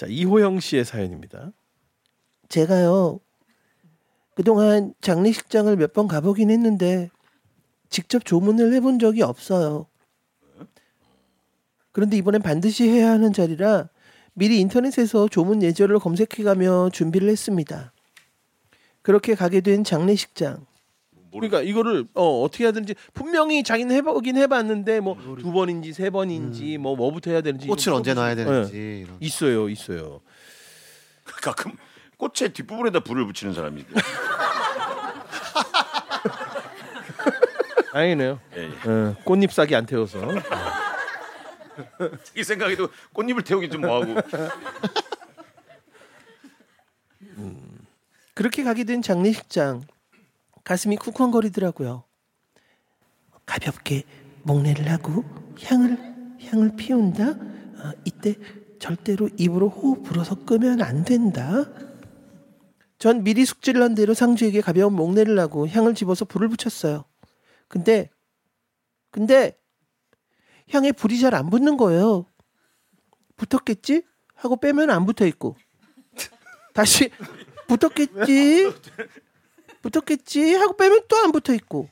자 이호영 씨의 사연입니다. 제가요 그동안 장례식장을 몇 번 가보긴 했는데 직접 조문을 해본 적이 없어요. 그런데 이번엔 반드시 해야 하는 자리라 미리 인터넷에서 조문 예절을 검색해가며 준비를 했습니다. 그렇게 가게 된 장례식장. 그러니까 이거를 어, 어떻게 해야 되는지 분명히 자기는 해보긴 해봤는데 뭐 두 번인지 세 번인지 뭐 뭐부터 해야 되는지 꽃을 언제 네. 되는지 이런. 있어요, 있어요. 가끔 꽃의 뒷부분에다 불을 붙이는 사람이 있고. 다행이네요. 예, 예. 어, 꽃잎 싹이 안 태워서. 자기 생각에도 꽃잎을 태우기 좀 뭐하고. 그렇게 가게 된 장례식장. 가슴이 쿵쾅거리더라고요. 가볍게 목례를 하고 향을 향을 피운다. 아, 이때 절대로 입으로 호흡 불어서 끄면 안 된다. 전 미리 숙지를 한 대로 상주에게 가벼운 목례를 하고 향을 집어서 불을 붙였어요. 근데 근데 향에 불이 잘 안 붙는 거예요. 붙었겠지? 하고 빼면 안 붙어 있고 다시 붙었겠지? 붙었겠지? 하고 빼면 또 안 붙어 있고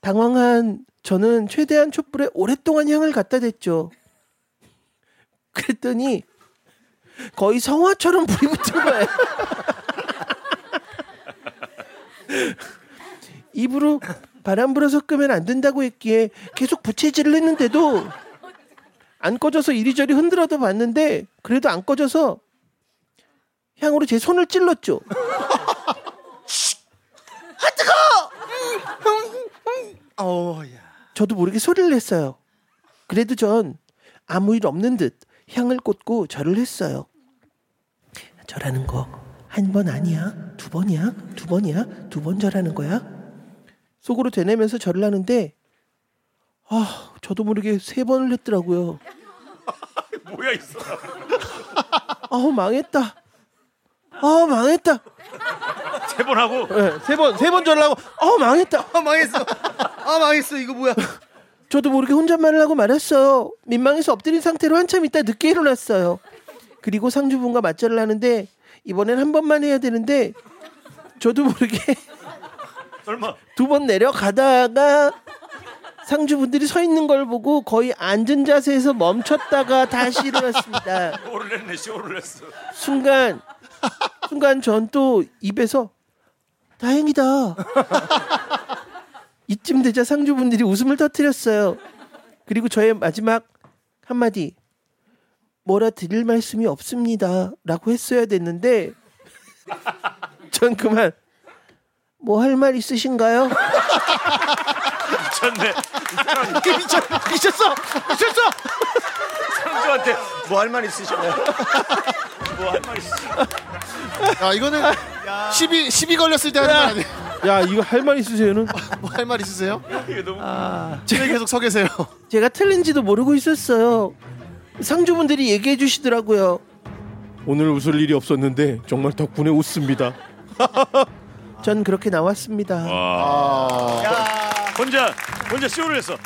당황한 저는 최대한 촛불에 오랫동안 향을 갖다 댔죠. 그랬더니 거의 성화처럼 불이 붙은 거예요. 입으로 바람 불어서 끄면 안 된다고 했기에 계속 부채질을 했는데도 안 꺼져서 이리저리 흔들어도 봤는데 그래도 안 꺼져서 향으로 제 손을 찔렀죠. 어, 야. 저도 모르게 소리를 냈어요. 그래도 전 아무 일 없는 듯 향을 꽂고 절을 했어요. 절하는 거 한 번 아니야? 두 번이야? 두 번이야? 두 번 절하는 거야? 속으로 되뇌면서 절을 하는데 아, 저도 모르게 세 번을 했더라고요. 뭐야 있어. 아우 망했다. 아 망했다. 세 번 하고 네, 세 번, 세 번 절라고, 어, 망했다. 아 망했어. 아 망했어. 이거 뭐야? 저도 모르게 혼잣말을 하고 말았어요. 민망해서 엎드린 상태로 한참 있다 늦게 일어났어요. 그리고 상주분과 맞절을 하는데 이번엔 한 번만 해야 되는데 저도 모르게 설마 두 번 내려가다가 상주분들이 서 있는 걸 보고 거의 앉은 자세에서 멈췄다가 다시 일어났습니다. 쇼를 했네 쇼를 했어. 순간 순간 전 또 입에서 다행이다. 이쯤 되자 상주분들이 웃음을 터뜨렸어요. 그리고 저의 마지막 한마디 뭐라 드릴 말씀이 없습니다 라고 했어야 됐는데 전 그만 뭐 할 말 있으신가요? 미쳤네. 미쳤, 미쳤어 미쳤어 상주한테 뭐 할 말 있으시나요? 뭐 할 말 있으시나요? 야 이거는 시비 시비 걸렸을 때 하는 말 아니에요? 야, 이거 할 말 있으세요는? 뭐 할 말 있으세요? 이게 너무 집에 계속 서 계세요. 제가 틀린지도 모르고 있었어요. 상주분들이 얘기해 주시더라고요. 오늘 웃을 일이 없었는데 정말 덕분에 웃습니다. 전 그렇게 나왔습니다. 와. 혼자 혼자 쇼를 했어.